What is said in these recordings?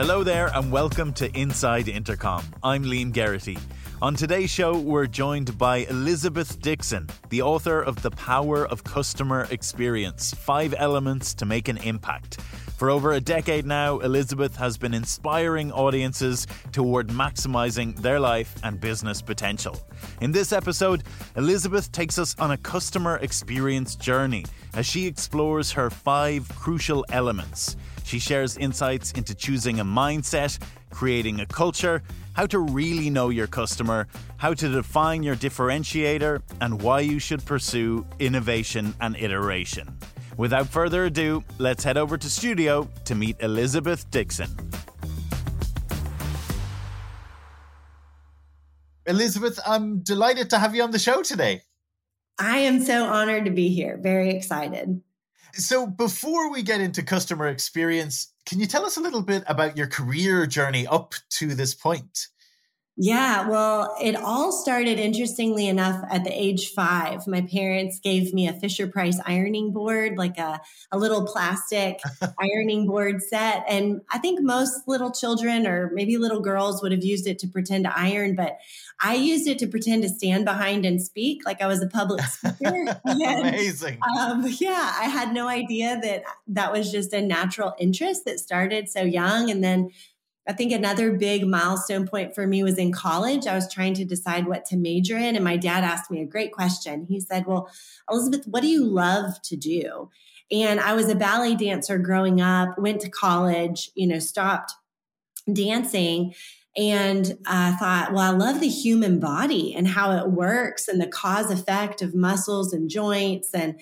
Hello there, and welcome to Inside Intercom. I'm Liam Geraghty. On today's show, we're joined by Elizabeth Dixon, the author of The Power of Customer Experience Five Elements to Make an Impact. For over a decade now, Elizabeth has been inspiring audiences toward maximizing their life and business potential. In this episode, Elizabeth takes us on a customer experience journey as she explores her five crucial elements. She shares insights into choosing a mindset, creating a culture, how to really know your customer, how to define your differentiator, and why you should pursue innovation and iteration. Without further ado, let's head over to studio to meet Elizabeth Dixon. Elizabeth, I'm delighted to have you on the show today. I am so honored to be here. Very excited. So, before we get into customer experience, can you tell us a little bit about your career journey up to this point? Yeah, well, it all started interestingly enough at the age five. My parents gave me a Fisher Price ironing board, like a, a little plastic ironing board set. And I think most little children or maybe little girls would have used it to pretend to iron, but I used it to pretend to stand behind and speak like I was a public speaker. and, Amazing. Um, yeah, I had no idea that that was just a natural interest that started so young. And then I think another big milestone point for me was in college. I was trying to decide what to major in, and my dad asked me a great question. He said, Well, Elizabeth, what do you love to do? And I was a ballet dancer growing up, went to college, you know, stopped dancing and I thought, well, I love the human body and how it works and the cause effect of muscles and joints and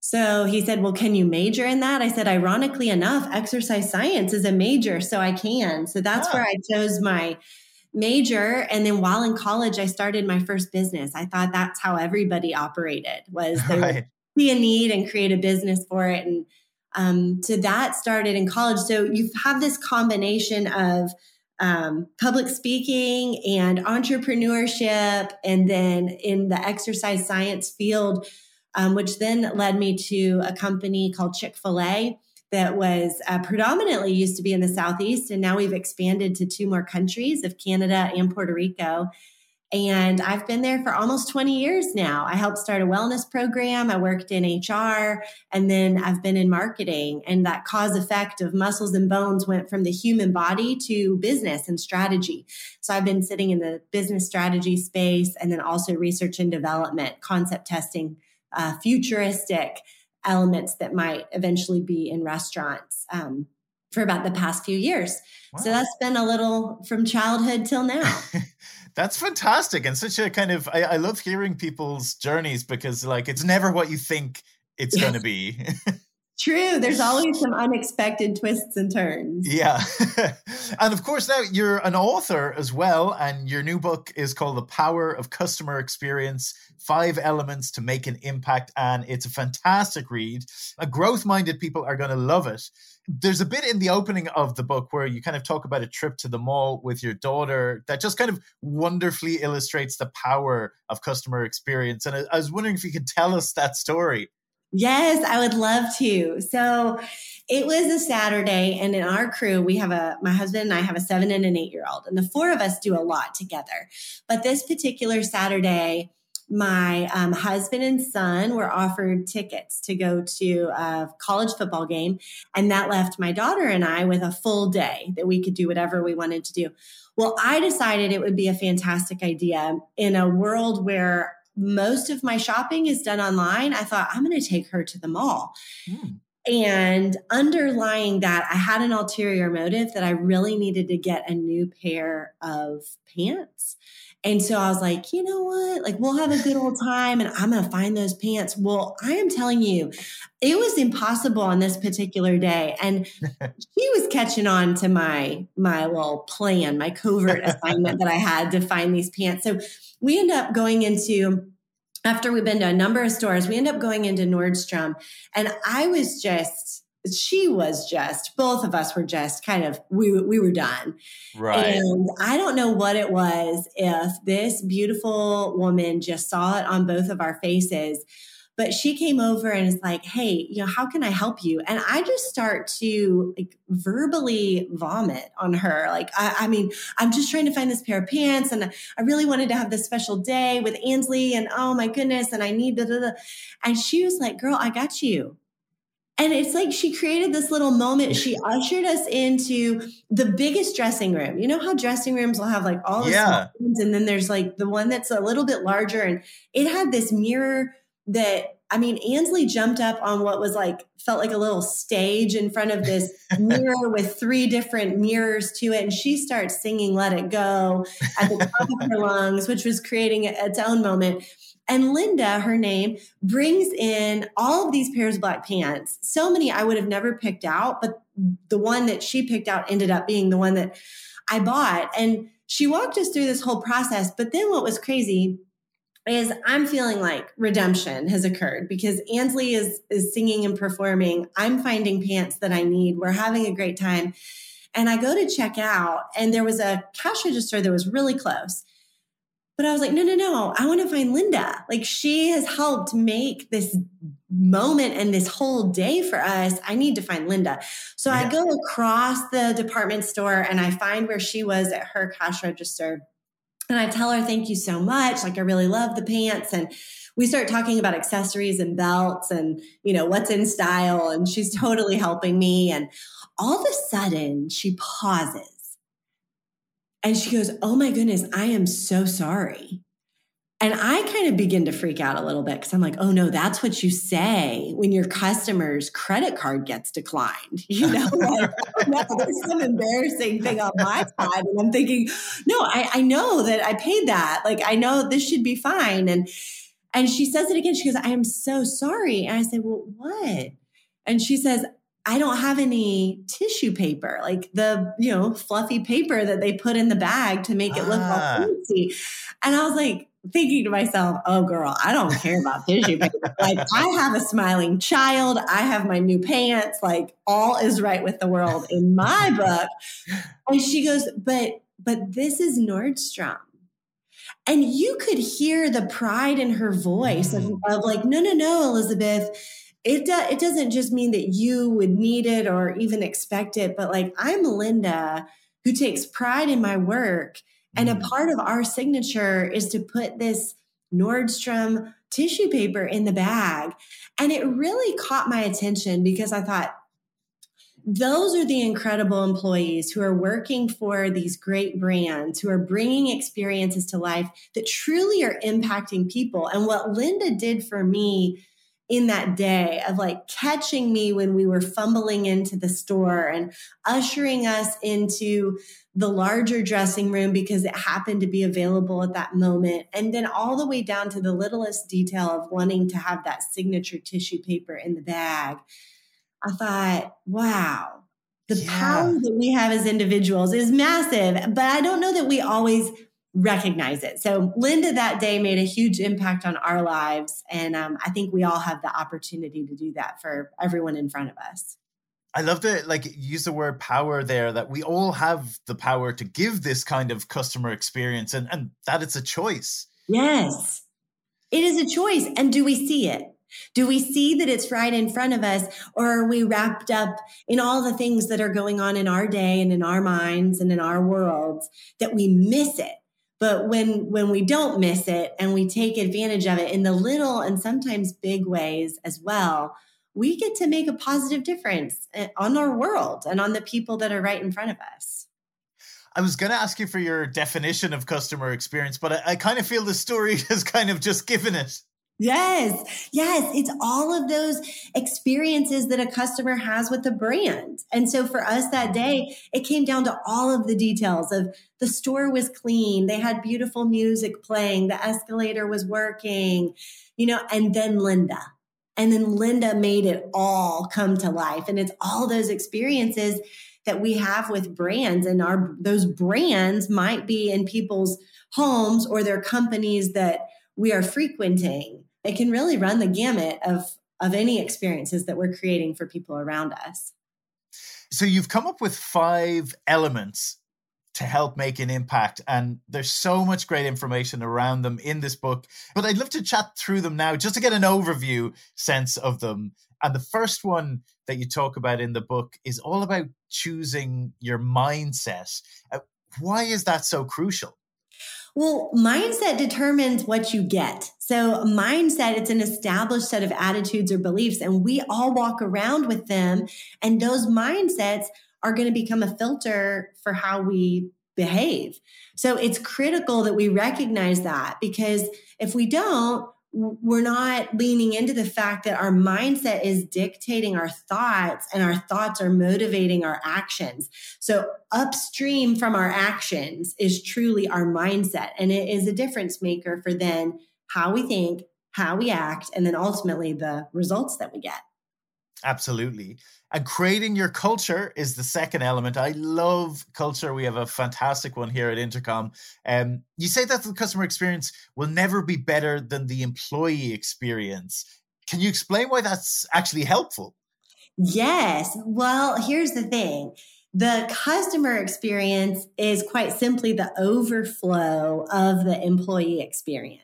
so he said, Well, can you major in that? I said, Ironically enough, exercise science is a major, so I can. So that's oh. where I chose my major and then while in college i started my first business i thought that's how everybody operated was they right. see a need and create a business for it and um, so that started in college so you have this combination of um, public speaking and entrepreneurship and then in the exercise science field um, which then led me to a company called Chick fil A that was uh, predominantly used to be in the Southeast. And now we've expanded to two more countries of Canada and Puerto Rico. And I've been there for almost 20 years now. I helped start a wellness program. I worked in HR and then I've been in marketing. And that cause effect of muscles and bones went from the human body to business and strategy. So I've been sitting in the business strategy space and then also research and development, concept testing, uh, futuristic elements that might eventually be in restaurants um, for about the past few years. Wow. So that's been a little from childhood till now. that's fantastic and such a kind of I, I love hearing people's journeys because like it's never what you think it's going to be. True. There's always some unexpected twists and turns. Yeah. and of course, now you're an author as well. And your new book is called The Power of Customer Experience Five Elements to Make an Impact. And it's a fantastic read. Growth minded people are going to love it. There's a bit in the opening of the book where you kind of talk about a trip to the mall with your daughter that just kind of wonderfully illustrates the power of customer experience. And I was wondering if you could tell us that story. Yes, I would love to. So it was a Saturday, and in our crew, we have a, my husband and I have a seven and an eight year old, and the four of us do a lot together. But this particular Saturday, my um, husband and son were offered tickets to go to a college football game. And that left my daughter and I with a full day that we could do whatever we wanted to do. Well, I decided it would be a fantastic idea in a world where most of my shopping is done online. I thought I'm going to take her to the mall. Mm. And underlying that, I had an ulterior motive that I really needed to get a new pair of pants. And so I was like, you know what? Like, we'll have a good old time and I'm going to find those pants. Well, I am telling you, it was impossible on this particular day. And she was catching on to my, my little plan, my covert assignment that I had to find these pants. So we end up going into after we've been to a number of stores, we end up going into Nordstrom. And I was just, she was just, both of us were just kind of, we, we were done. Right. And I don't know what it was if this beautiful woman just saw it on both of our faces. But she came over and is like, hey, you know, how can I help you? And I just start to like verbally vomit on her. Like, I, I mean, I'm just trying to find this pair of pants and I really wanted to have this special day with Ansley and oh my goodness, and I need da da da. And she was like, girl, I got you. And it's like she created this little moment. She ushered us into the biggest dressing room. You know how dressing rooms will have like all the yeah. rooms, and then there's like the one that's a little bit larger, and it had this mirror that I mean, Ansley jumped up on what was like felt like a little stage in front of this mirror with three different mirrors to it, and she starts singing "Let It Go" at the top of her lungs, which was creating its own moment. And Linda, her name, brings in all of these pairs of black pants. So many I would have never picked out, but the one that she picked out ended up being the one that I bought. And she walked us through this whole process. But then what was crazy is I'm feeling like redemption has occurred because Ansley is is singing and performing. I'm finding pants that I need. We're having a great time. And I go to check out and there was a cash register that was really close. But I was like, no, no, no, I want to find Linda. Like she has helped make this moment and this whole day for us. I need to find Linda. So yeah. I go across the department store and I find where she was at her cash register. And I tell her, thank you so much. Like, I really love the pants. And we start talking about accessories and belts and, you know, what's in style. And she's totally helping me. And all of a sudden, she pauses and she goes, Oh my goodness, I am so sorry. And I kind of begin to freak out a little bit because I'm like, oh no, that's what you say when your customer's credit card gets declined. You know, like, no, there's some embarrassing thing on my side. And I'm thinking, no, I, I know that I paid that. Like, I know this should be fine. And and she says it again. She goes, I am so sorry. And I say, Well, what? And she says, I don't have any tissue paper, like the, you know, fluffy paper that they put in the bag to make it look ah. all fancy. And I was like, thinking to myself, oh girl, I don't care about tissue paper. like I have a smiling child. I have my new pants. Like all is right with the world in my book. And she goes, but, but this is Nordstrom. And you could hear the pride in her voice of, mm. of like, no, no, no, Elizabeth it do, it doesn't just mean that you would need it or even expect it, but like I'm Linda who takes pride in my work, and a mm. part of our signature is to put this Nordstrom tissue paper in the bag, and it really caught my attention because I thought those are the incredible employees who are working for these great brands, who are bringing experiences to life that truly are impacting people. And what Linda did for me in that day of like catching me when we were fumbling into the store and ushering us into the larger dressing room because it happened to be available at that moment. And then all the way down to the littlest detail of wanting to have that signature tissue paper in the bag. I thought, wow, the yeah. power that we have as individuals is massive. But I don't know that we always recognize it. So Linda that day made a huge impact on our lives. And um, I think we all have the opportunity to do that for everyone in front of us. I love to like use the word power there that we all have the power to give this kind of customer experience and, and that it's a choice. Yes. It is a choice. And do we see it? Do we see that it's right in front of us, or are we wrapped up in all the things that are going on in our day and in our minds and in our worlds that we miss it? But when when we don't miss it and we take advantage of it in the little and sometimes big ways as well we get to make a positive difference eh, on our world and on the people that are right in front of us I was going to ask you for your definition of customer experience, but I, I kind of feel the story has kind of just given it. Yes, yes, it's all of those experiences that a customer has with the brand. And so for us that day, it came down to all of the details of the store was clean, they had beautiful music playing, the escalator was working, you know, and then Linda. And then Linda made it all come to life. And it's all those experiences that we have with brands and our those brands might be in people's homes or their companies that we are frequenting it can really run the gamut of of any experiences that we're creating for people around us. So you've come up with five elements to help make an impact. And there's so much great information around them in this book. But I'd love to chat through them now just to get an overview sense of them. And the first one that you talk about in the book is all about choosing your mindset. Uh, why is that so crucial? Well, mindset determines what you get. So, mindset, it's an established set of attitudes or beliefs, and we all walk around with them. And those mindsets are going to become a filter for how we behave. So, it's critical that we recognize that because if we don't, we're not leaning into the fact that our mindset is dictating our thoughts and our thoughts are motivating our actions. So, upstream from our actions is truly our mindset, and it is a difference maker for then how we think, how we act, and then ultimately the results that we get. Absolutely. And creating your culture is the second element. I love culture. We have a fantastic one here at Intercom. Um, you say that the customer experience will never be better than the employee experience. Can you explain why that's actually helpful? Yes. Well, here's the thing the customer experience is quite simply the overflow of the employee experience.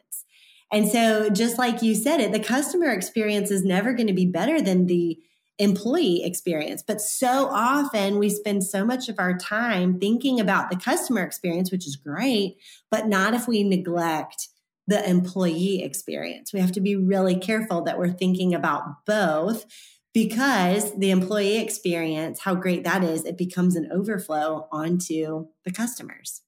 And so, just like you said it, the customer experience is never going to be better than the employee experience. But so often we spend so much of our time thinking about the customer experience, which is great, but not if we neglect the employee experience. We have to be really careful that we're thinking about both because the employee experience, how great that is, it becomes an overflow onto the customers.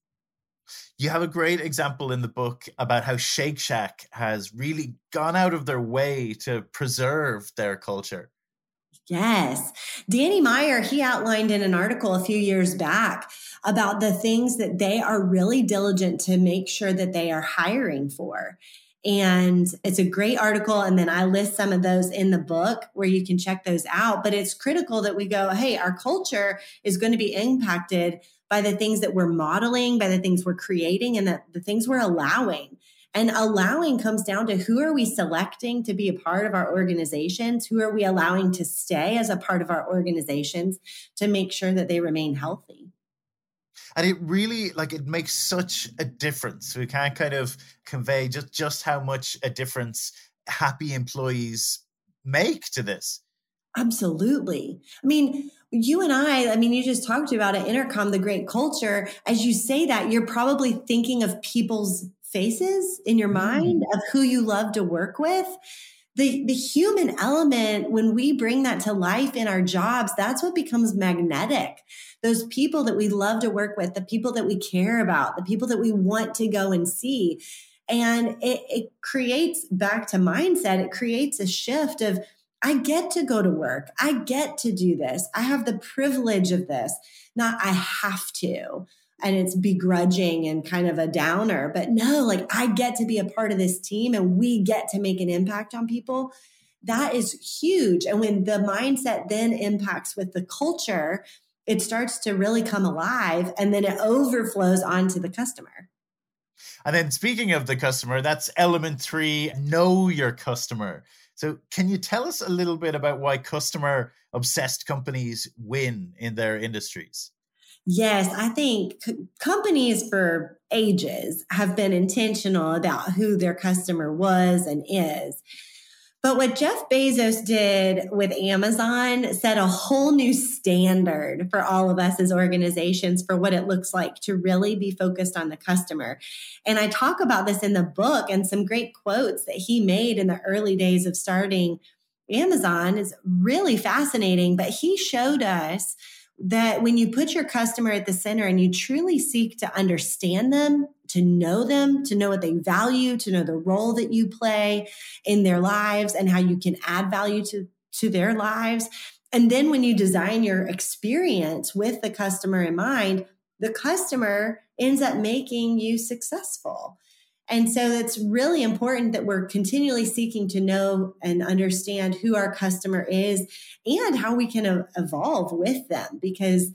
You have a great example in the book about how Shake Shack has really gone out of their way to preserve their culture. Yes. Danny Meyer, he outlined in an article a few years back about the things that they are really diligent to make sure that they are hiring for. And it's a great article. And then I list some of those in the book where you can check those out. But it's critical that we go, hey, our culture is going to be impacted by the things that we're modeling, by the things we're creating, and the, the things we're allowing. And allowing comes down to who are we selecting to be a part of our organizations? Who are we allowing to stay as a part of our organizations to make sure that they remain healthy? And it really like it makes such a difference. We can't kind of convey just just how much a difference happy employees make to this. Absolutely. I mean, you and I, I mean, you just talked about it, Intercom, the great culture. As you say that, you're probably thinking of people's faces in your mind mm. of who you love to work with. The, the human element, when we bring that to life in our jobs, that's what becomes magnetic. Those people that we love to work with, the people that we care about, the people that we want to go and see. And it, it creates back to mindset, it creates a shift of, I get to go to work. I get to do this. I have the privilege of this, not I have to. And it's begrudging and kind of a downer. But no, like I get to be a part of this team and we get to make an impact on people. That is huge. And when the mindset then impacts with the culture, it starts to really come alive and then it overflows onto the customer. And then speaking of the customer, that's element three know your customer. So, can you tell us a little bit about why customer obsessed companies win in their industries? Yes, I think companies for ages have been intentional about who their customer was and is. But what Jeff Bezos did with Amazon set a whole new standard for all of us as organizations for what it looks like to really be focused on the customer. And I talk about this in the book and some great quotes that he made in the early days of starting Amazon is really fascinating. But he showed us that when you put your customer at the center and you truly seek to understand them, to know them, to know what they value, to know the role that you play in their lives and how you can add value to, to their lives. And then when you design your experience with the customer in mind, the customer ends up making you successful. And so it's really important that we're continually seeking to know and understand who our customer is and how we can uh, evolve with them because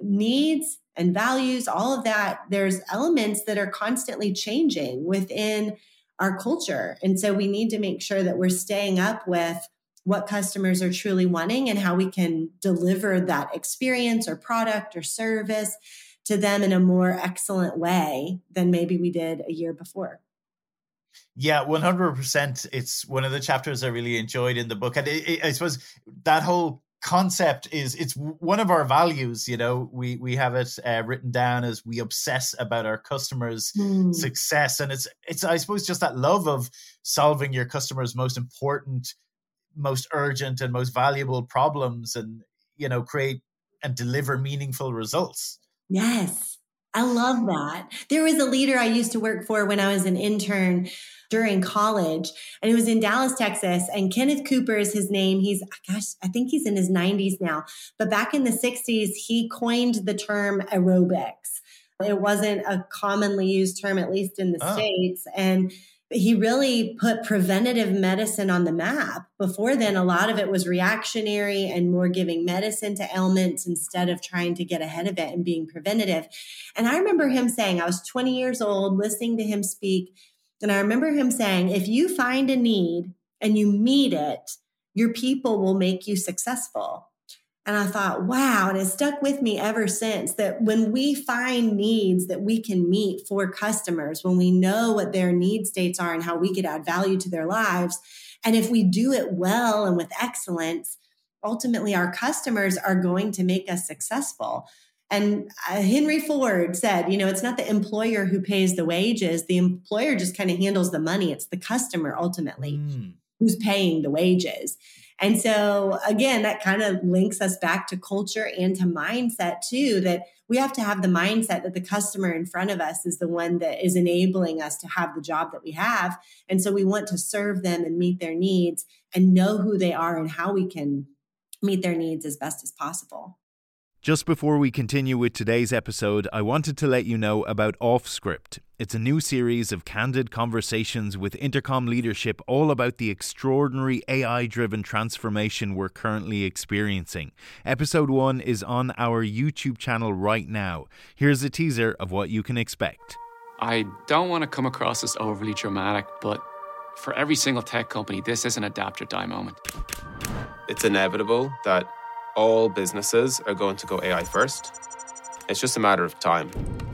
needs and values, all of that, there's elements that are constantly changing within our culture. And so we need to make sure that we're staying up with what customers are truly wanting and how we can deliver that experience or product or service to them in a more excellent way than maybe we did a year before. Yeah, 100%. It's one of the chapters I really enjoyed in the book. And it, it, I suppose that whole concept is it's one of our values you know we we have it uh, written down as we obsess about our customers mm. success and it's it's i suppose just that love of solving your customers most important most urgent and most valuable problems and you know create and deliver meaningful results yes i love that there was a leader i used to work for when i was an intern during college and it was in Dallas, Texas. And Kenneth Cooper is his name. He's, gosh, I think he's in his 90s now. But back in the 60s, he coined the term aerobics. It wasn't a commonly used term, at least in the oh. States. And he really put preventative medicine on the map. Before then, a lot of it was reactionary and more giving medicine to ailments instead of trying to get ahead of it and being preventative. And I remember him saying, I was 20 years old listening to him speak. And I remember him saying, if you find a need and you meet it, your people will make you successful. And I thought, wow. And it stuck with me ever since that when we find needs that we can meet for customers, when we know what their need states are and how we could add value to their lives, and if we do it well and with excellence, ultimately our customers are going to make us successful. And uh, Henry Ford said, you know, it's not the employer who pays the wages, the employer just kind of handles the money. It's the customer ultimately mm. who's paying the wages. And so, again, that kind of links us back to culture and to mindset too, that we have to have the mindset that the customer in front of us is the one that is enabling us to have the job that we have. And so, we want to serve them and meet their needs and know who they are and how we can meet their needs as best as possible. Just before we continue with today's episode, I wanted to let you know about Offscript. It's a new series of candid conversations with Intercom leadership all about the extraordinary AI driven transformation we're currently experiencing. Episode 1 is on our YouTube channel right now. Here's a teaser of what you can expect. I don't want to come across as overly dramatic, but for every single tech company, this is an adapt or die moment. It's inevitable that all businesses are going to go AI first. It's just a matter of time.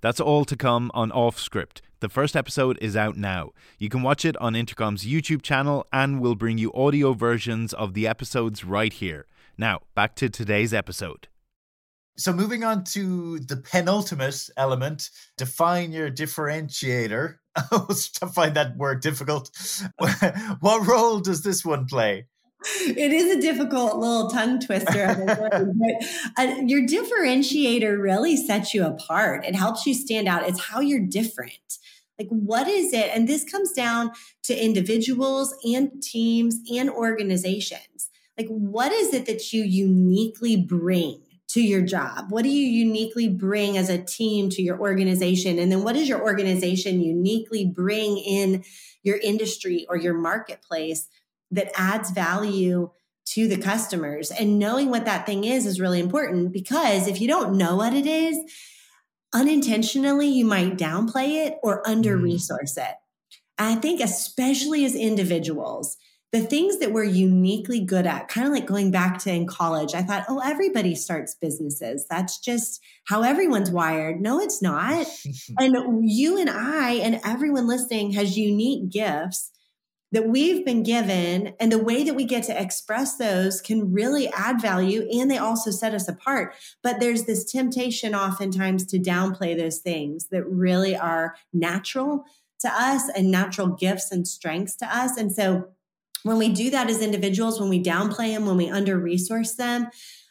That's all to come on Off Script. The first episode is out now. You can watch it on Intercom's YouTube channel and we'll bring you audio versions of the episodes right here. Now, back to today's episode. So, moving on to the penultimate element, define your differentiator. I find that word difficult. what role does this one play? It is a difficult little tongue twister but uh, your differentiator really sets you apart. It helps you stand out. It's how you're different. Like what is it? And this comes down to individuals and teams and organizations. Like what is it that you uniquely bring to your job? What do you uniquely bring as a team to your organization? And then what does your organization uniquely bring in your industry or your marketplace that adds value to the customers. And knowing what that thing is is really important because if you don't know what it is, unintentionally you might downplay it or mm. under resource it. And I think, especially as individuals, the things that we're uniquely good at, kind of like going back to in college, I thought, oh, everybody starts businesses. That's just how everyone's wired. No, it's not. and you and I and everyone listening has unique gifts that we've been given and the way that we get to express those can really add value and they also set us apart. But there's this temptation oftentimes to downplay those things that really are natural to us and natural gifts and strengths to us. And so when we do that as individuals, when we downplay them, when we under resource them,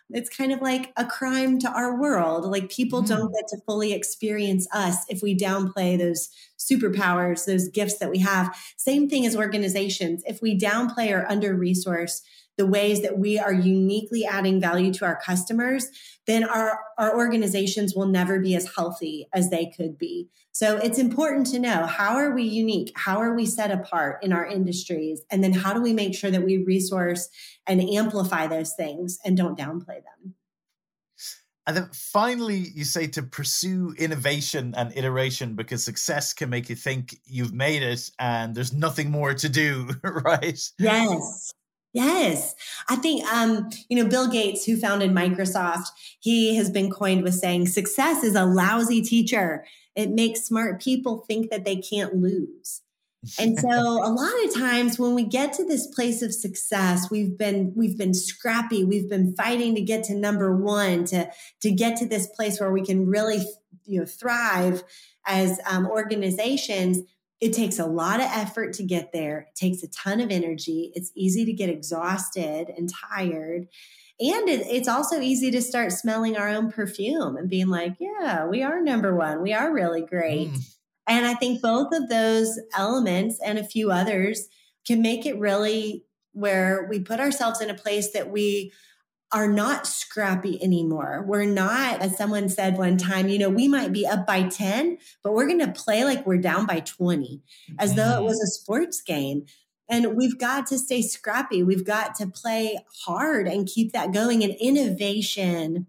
it's kind of like a crime to our world. Like people mm. don't get to fully experience us if we downplay those superpowers, those gifts that we have. Same thing as organizations. If we downplay or under resource the ways that we are uniquely adding value to our customers, then our, our organizations will never be as healthy as they could be. So it's important to know how are we unique? How are we set apart in our industries? And then how do we make sure that we resource and amplify those things and don't downplay them? And then finally, you say to pursue innovation and iteration because success can make you think you've made it and there's nothing more to do, right? Yes. Yes. I think, um, you know, Bill Gates, who founded Microsoft, he has been coined with saying success is a lousy teacher. It makes smart people think that they can't lose. And so a lot of times when we get to this place of success, we've been we've been scrappy, we've been fighting to get to number 1 to to get to this place where we can really you know thrive as um, organizations it takes a lot of effort to get there. It takes a ton of energy. It's easy to get exhausted and tired. And it, it's also easy to start smelling our own perfume and being like, yeah, we are number one. We are really great. Mm. And I think both of those elements and a few others can make it really where we put ourselves in a place that we are not scrappy anymore. We're not, as someone said one time, you know, we might be up by 10, but we're going to play like we're down by 20, as mm-hmm. though it was a sports game. And we've got to stay scrappy. We've got to play hard and keep that going. And innovation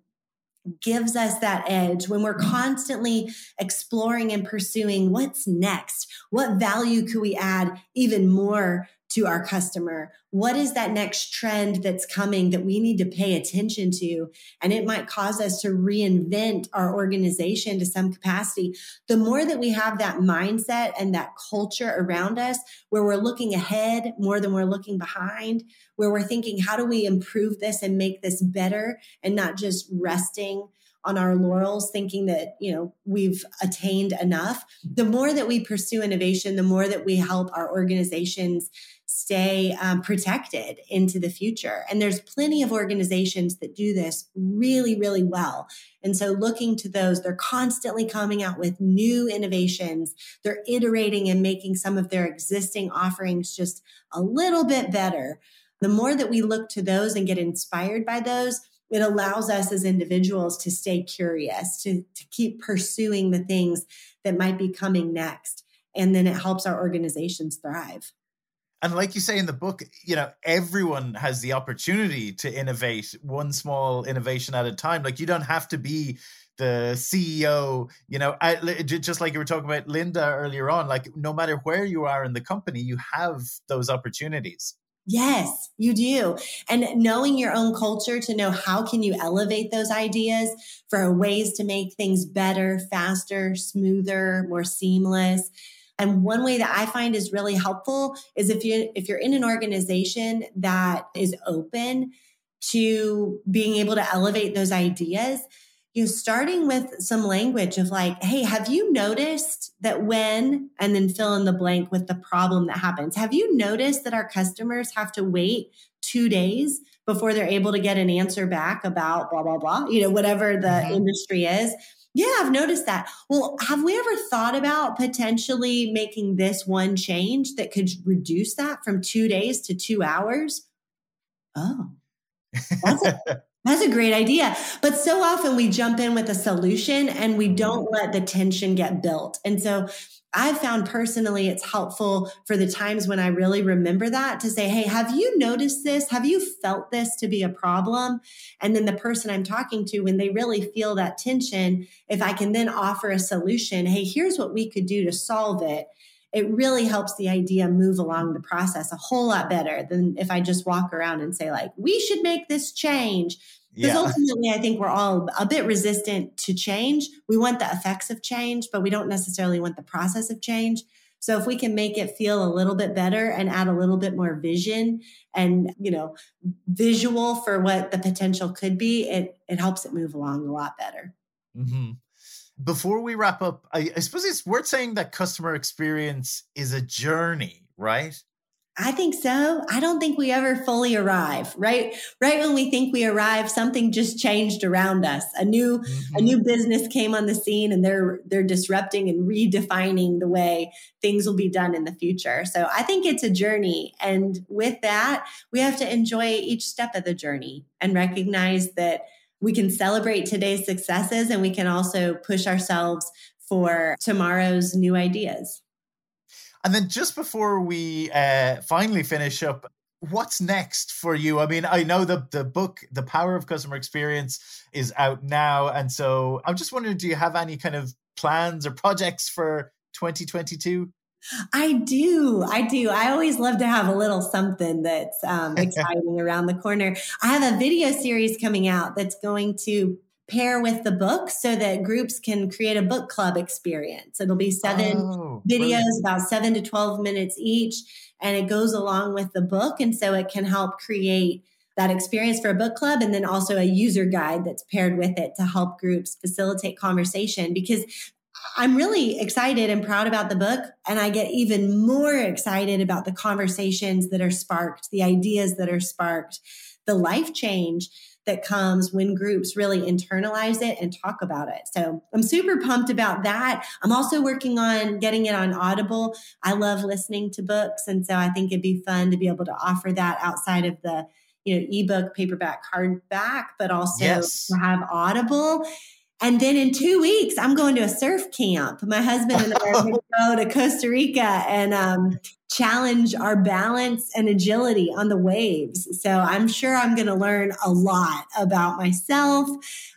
gives us that edge when we're constantly exploring and pursuing what's next. What value could we add even more to our customer? What is that next trend that's coming that we need to pay attention to? And it might cause us to reinvent our organization to some capacity. The more that we have that mindset and that culture around us where we're looking ahead more than we're looking behind, where we're thinking, how do we improve this and make this better and not just resting on our laurels thinking that you know we've attained enough the more that we pursue innovation the more that we help our organizations stay um, protected into the future. And there's plenty of organizations that do this really, really well. And so looking to those, they're constantly coming out with new innovations. They're iterating and making some of their existing offerings just a little bit better. The more that we look to those and get inspired by those, it allows us as individuals to stay curious, to, to keep pursuing the things that might be coming next. And then it helps our organizations thrive and like you say in the book you know everyone has the opportunity to innovate one small innovation at a time like you don't have to be the ceo you know I, just like you were talking about linda earlier on like no matter where you are in the company you have those opportunities Yes, you do. And knowing your own culture to know how can you elevate those ideas for ways to make things better, faster, smoother, more seamless. And one way that I find is really helpful is if you if you're in an organization that is open to being able to elevate those ideas, you know, starting with some language of like, hey, have you noticed that when, and then fill in the blank with the problem that happens? Have you noticed that our customers have to wait two days before they're able to get an answer back about blah, blah, blah, you know, whatever the mm-hmm. industry is? Yeah, I've noticed that. Well, have we ever thought about potentially making this one change that could reduce that from two days to two hours? Oh, that's a, that's a great idea. But so often we jump in with a solution and we don't mm-hmm. let the tension get built. And so I've found personally it's helpful for the times when I really remember that to say, Hey, have you noticed this? Have you felt this to be a problem? And then the person I'm talking to, when they really feel that tension, if I can then offer a solution, Hey, here's what we could do to solve it. It really helps the idea move along the process a whole lot better than if I just walk around and say, like, we should make this change because yeah. ultimately, I think we're all a bit resistant to change. We want the effects of change, but we don't necessarily want the process of change. So if we can make it feel a little bit better and add a little bit more vision and, you know, visual for what the potential could be, it it helps it move along a lot better. Mm-hmm. Before we wrap up, I, I suppose it's worth saying that customer experience is a journey, right? I think so. I don't think we ever fully arrive, right? Right when we think we arrive, something just changed around us. A new mm-hmm. a new business came on the scene and they're they're disrupting and redefining the way things will be done in the future. So I think it's a journey and with that, we have to enjoy each step of the journey and recognize that we can celebrate today's successes and we can also push ourselves for tomorrow's new ideas. And then just before we uh, finally finish up, what's next for you? I mean, I know the the book, The Power of Customer Experience, is out now, and so I'm just wondering, do you have any kind of plans or projects for 2022? I do. I do. I always love to have a little something that's um, exciting around the corner. I have a video series coming out that's going to pair with the book so that groups can create a book club experience. It'll be seven oh, videos, brilliant. about seven to 12 minutes each, and it goes along with the book. And so it can help create that experience for a book club and then also a user guide that's paired with it to help groups facilitate conversation because I'm really excited and proud about the book. And I get even more excited about the conversations that are sparked, the ideas that are sparked, the life change that comes when groups really internalize it and talk about it. So I'm super pumped about that. I'm also working on getting it on Audible. I love listening to books. And so I think it'd be fun to be able to offer that outside of the you know ebook paperback hardback but also yes. to have audible and then in two weeks, I'm going to a surf camp. My husband and I are going to go to Costa Rica and um, challenge our balance and agility on the waves. So I'm sure I'm going to learn a lot about myself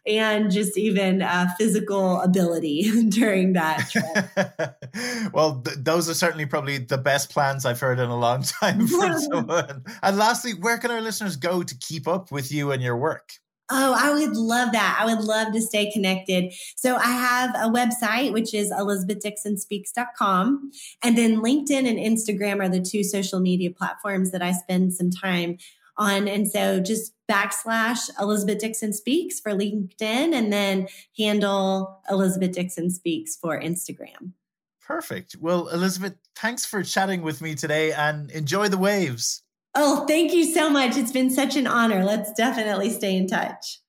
and just even uh, physical ability during that trip. well, th- those are certainly probably the best plans I've heard in a long time from someone. And lastly, where can our listeners go to keep up with you and your work? Oh, I would love that. I would love to stay connected. So I have a website, which is elizabethdixonspeaks.com. And then LinkedIn and Instagram are the two social media platforms that I spend some time on. And so just backslash Elizabeth Dixon Speaks for LinkedIn and then handle Elizabeth Dixon Speaks for Instagram. Perfect. Well, Elizabeth, thanks for chatting with me today and enjoy the waves. Oh, thank you so much. It's been such an honor. Let's definitely stay in touch.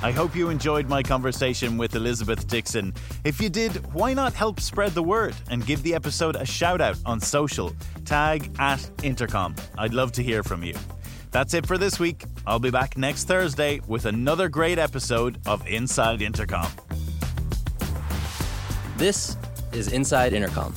I hope you enjoyed my conversation with Elizabeth Dixon. If you did, why not help spread the word and give the episode a shout out on social? Tag at Intercom. I'd love to hear from you. That's it for this week. I'll be back next Thursday with another great episode of Inside Intercom. This is Inside Intercom